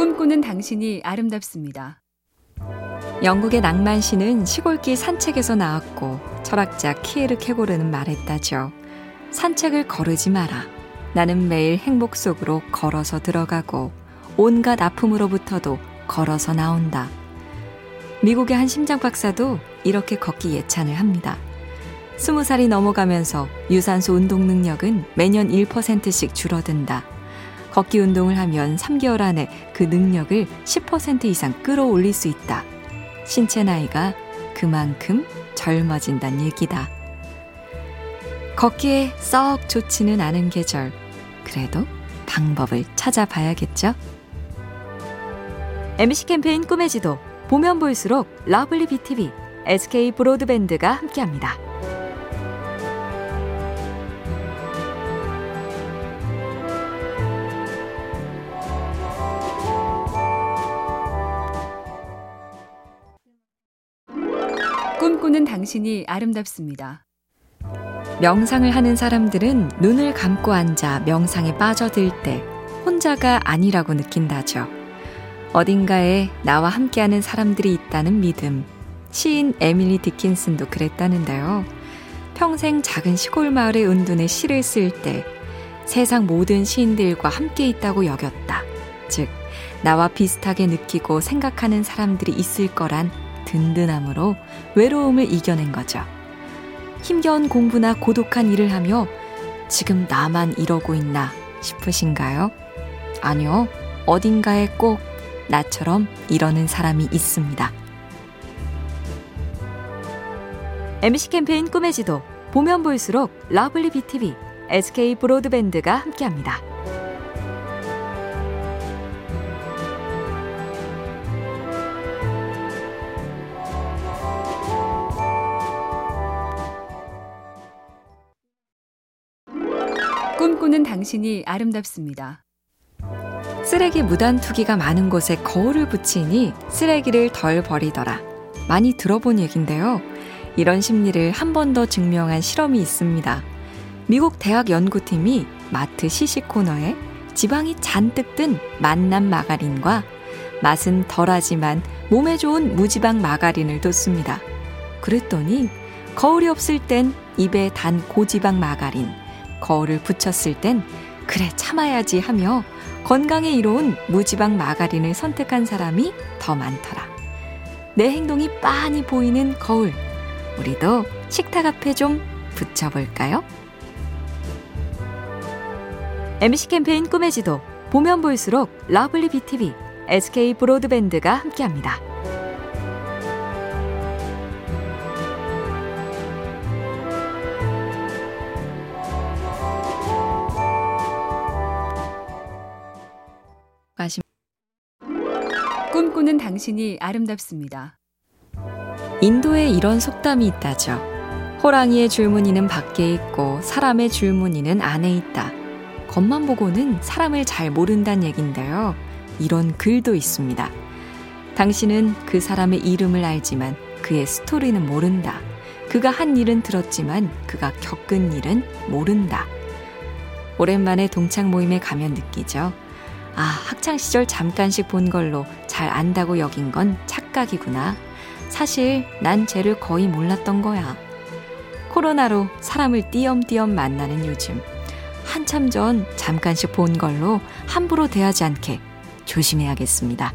꿈꾸는 당신이 아름답습니다. 영국의 낭만 시는 시골길 산책에서 나왔고 철학자 키에르 케고르는 말했다죠. 산책을 거르지 마라. 나는 매일 행복 속으로 걸어서 들어가고 온갖 아픔으로부터도 걸어서 나온다. 미국의 한 심장 박사도 이렇게 걷기 예찬을 합니다. 스무 살이 넘어가면서 유산소 운동 능력은 매년 1%씩 줄어든다. 걷기 운동을 하면 3개월 안에 그 능력을 10% 이상 끌어올릴 수 있다. 신체 나이가 그만큼 젊어진단 얘기다. 걷기에 썩 좋지는 않은 계절. 그래도 방법을 찾아봐야겠죠? MBC 캠페인 꿈의 지도 보면 볼수록 러블리 BTV, SK 브로드밴드가 함께합니다. 꿈꾸는 당신이 아름답습니다. 명상을 하는 사람들은 눈을 감고 앉아 명상에 빠져들 때 혼자가 아니라고 느낀다죠. 어딘가에 나와 함께하는 사람들이 있다는 믿음. 시인 에밀리 디킨슨도 그랬다는데요. 평생 작은 시골 마을의 은둔에 시를 쓸 때 세상 모든 시인들과 함께 있다고 여겼다. 즉, 나와 비슷하게 느끼고 생각하는 사람들이 있을 거란 든든함으로 외로움을 이겨낸 거죠. 힘겨운 공부나 고독한 일을 하며 지금 나만 이러고 있나 싶으신가요? 아니요. 어딘가에 꼭 나처럼 이러는 사람이 있습니다. MBC 캠페인 꿈의 지도 보면 볼수록 러블리 BTV, SK 브로드밴드가 함께합니다. 꿈꾸는 당신이 아름답습니다. 쓰레기 무단 투기가 많은 곳에 거울을 붙이니 쓰레기를 덜 버리더라. 많이 들어본 얘긴데요. 이런 심리를 한 번 더 증명한 실험이 있습니다. 미국 대학 연구팀이 마트 시식 코너에 지방이 잔뜩 든 만남 마가린과 맛은 덜하지만 몸에 좋은 무지방 마가린을 뒀습니다. 그랬더니 거울이 없을 땐 입에 단 고지방 마가린, 거울을 붙였을 땐 그래 참아야지 하며 건강에 이로운 무지방 마가린을 선택한 사람이 더 많더라. 내 행동이 빤히 보이는 거울. 우리도 식탁 앞에 좀 붙여볼까요? MBC 캠페인 꿈의 지도 보면 볼수록 러블리 BTV, SK 브로드밴드가 함께합니다. 꿈꾸는 당신이 아름답습니다. 인도에 이런 속담이 있다죠. 호랑이의 줄무늬는 밖에 있고 사람의 줄무늬는 안에 있다. 겉만 보고는 사람을 잘 모른다는 얘긴데요. 이런 글도 있습니다. 당신은 그 사람의 이름을 알지만 그의 스토리는 모른다. 그가 한 일은 들었지만 그가 겪은 일은 모른다. 오랜만에 동창 모임에 가면 느끼죠. 아, 학창시절 잠깐씩 본 걸로 잘 안다고 여긴 건 착각이구나. 사실 난 쟤를 거의 몰랐던 거야. 코로나로 사람을 띄엄띄엄 만나는 요즘. 한참 전 잠깐씩 본 걸로 함부로 대하지 않게 조심해야겠습니다.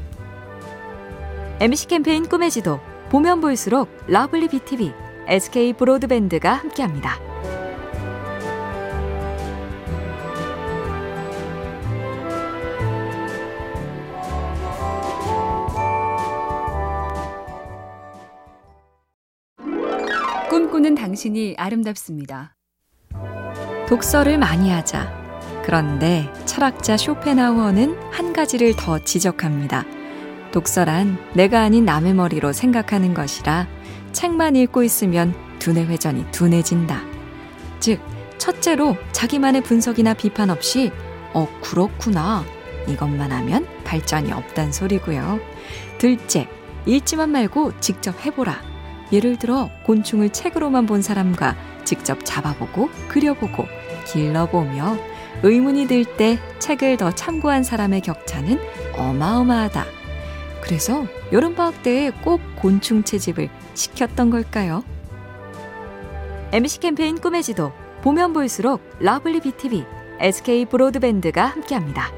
MBC 캠페인 꿈의 지도 보면 볼수록 러블리 BTV, SK 브로드밴드가 함께합니다. 꿈꾸는 당신이 아름답습니다. 독서를 많이 하자. 그런데 철학자 쇼펜하우어는 한 가지를 더 지적합니다. 독서란 내가 아닌 남의 머리로 생각하는 것이라 책만 읽고 있으면 두뇌 회전이 둔해진다. 즉, 첫째로 자기만의 분석이나 비판 없이 어, 그렇구나. 이것만 하면 발전이 없단 소리고요. 둘째, 읽지만 말고 직접 해보라. 예를 들어 곤충을 책으로만 본 사람과 직접 잡아보고 그려보고 길러보며 의문이 들 때 책을 더 참고한 사람의 격차는 어마어마하다. 그래서 여름방학 때에 꼭 곤충 채집을 시켰던 걸까요? MBC 캠페인 꿈의 지도 보면 볼수록 러블리 BTV, SK 브로드밴드가 함께합니다.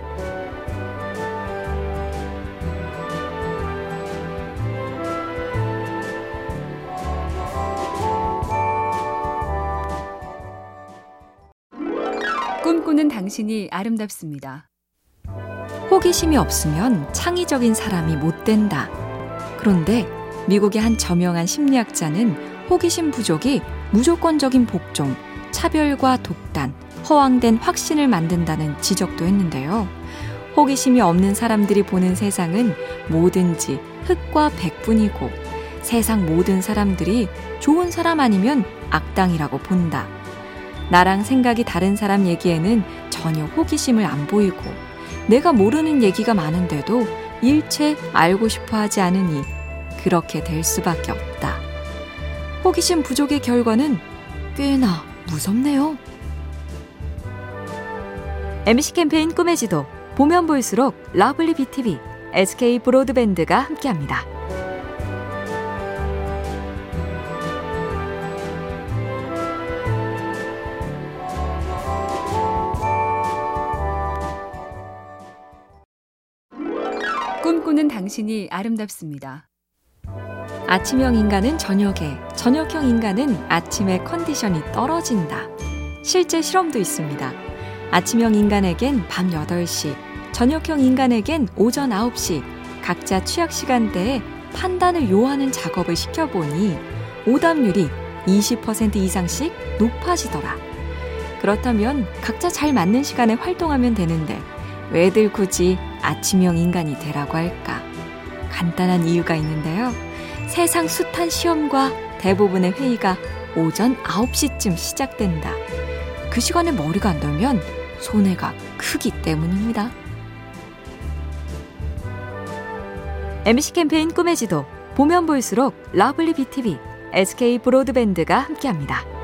꿈꾸는 당신이 아름답습니다. 호기심이 없으면 창의적인 사람이 못 된다. 그런데 미국의 한 저명한 심리학자는 호기심 부족이 무조건적인 복종, 차별과 독단, 허황된 확신을 만든다는 지적도 했는데요. 호기심이 없는 사람들이 보는 세상은 뭐든지 흙과 백분이고 세상 모든 사람들이 좋은 사람 아니면 악당이라고 본다. 나랑 생각이 다른 사람 얘기에는 전혀 호기심을 안 보이고 내가 모르는 얘기가 많은데도 일체 알고 싶어 하지 않으니 그렇게 될 수밖에 없다. 호기심 부족의 결과는 꽤나 무섭네요. MBC 캠페인 꿈의 지도 보면 볼수록 러블리 BTV, SK 브로드밴드가 함께합니다. 꿈꾸는 당신이 아름답습니다. 아침형 인간은 저녁에, 저녁형 인간은 아침에 컨디션이 떨어진다. 실제 실험도 있습니다. 아침형 인간에겐 밤 8시, 저녁형 인간에겐 오전 9시, 각자 취약 시간대에 판단을 요하는 작업을 시켜보니 오답률이 20% 이상씩 높아지더라. 그렇다면 각자 잘 맞는 시간에 활동하면 되는데 왜들 굳이 아침형 인간이 되라고 할까? 간단한 이유가 있는데요. 세상 숱한 시험과 대부분의 회의가 오전 9시쯤 시작된다. 그 시간에 머리가 안 돌면 손해가 크기 때문입니다. MC 캠페인 꿈의 지도 보면 볼수록 러블리 BTV, SK 브로드밴드가 함께합니다.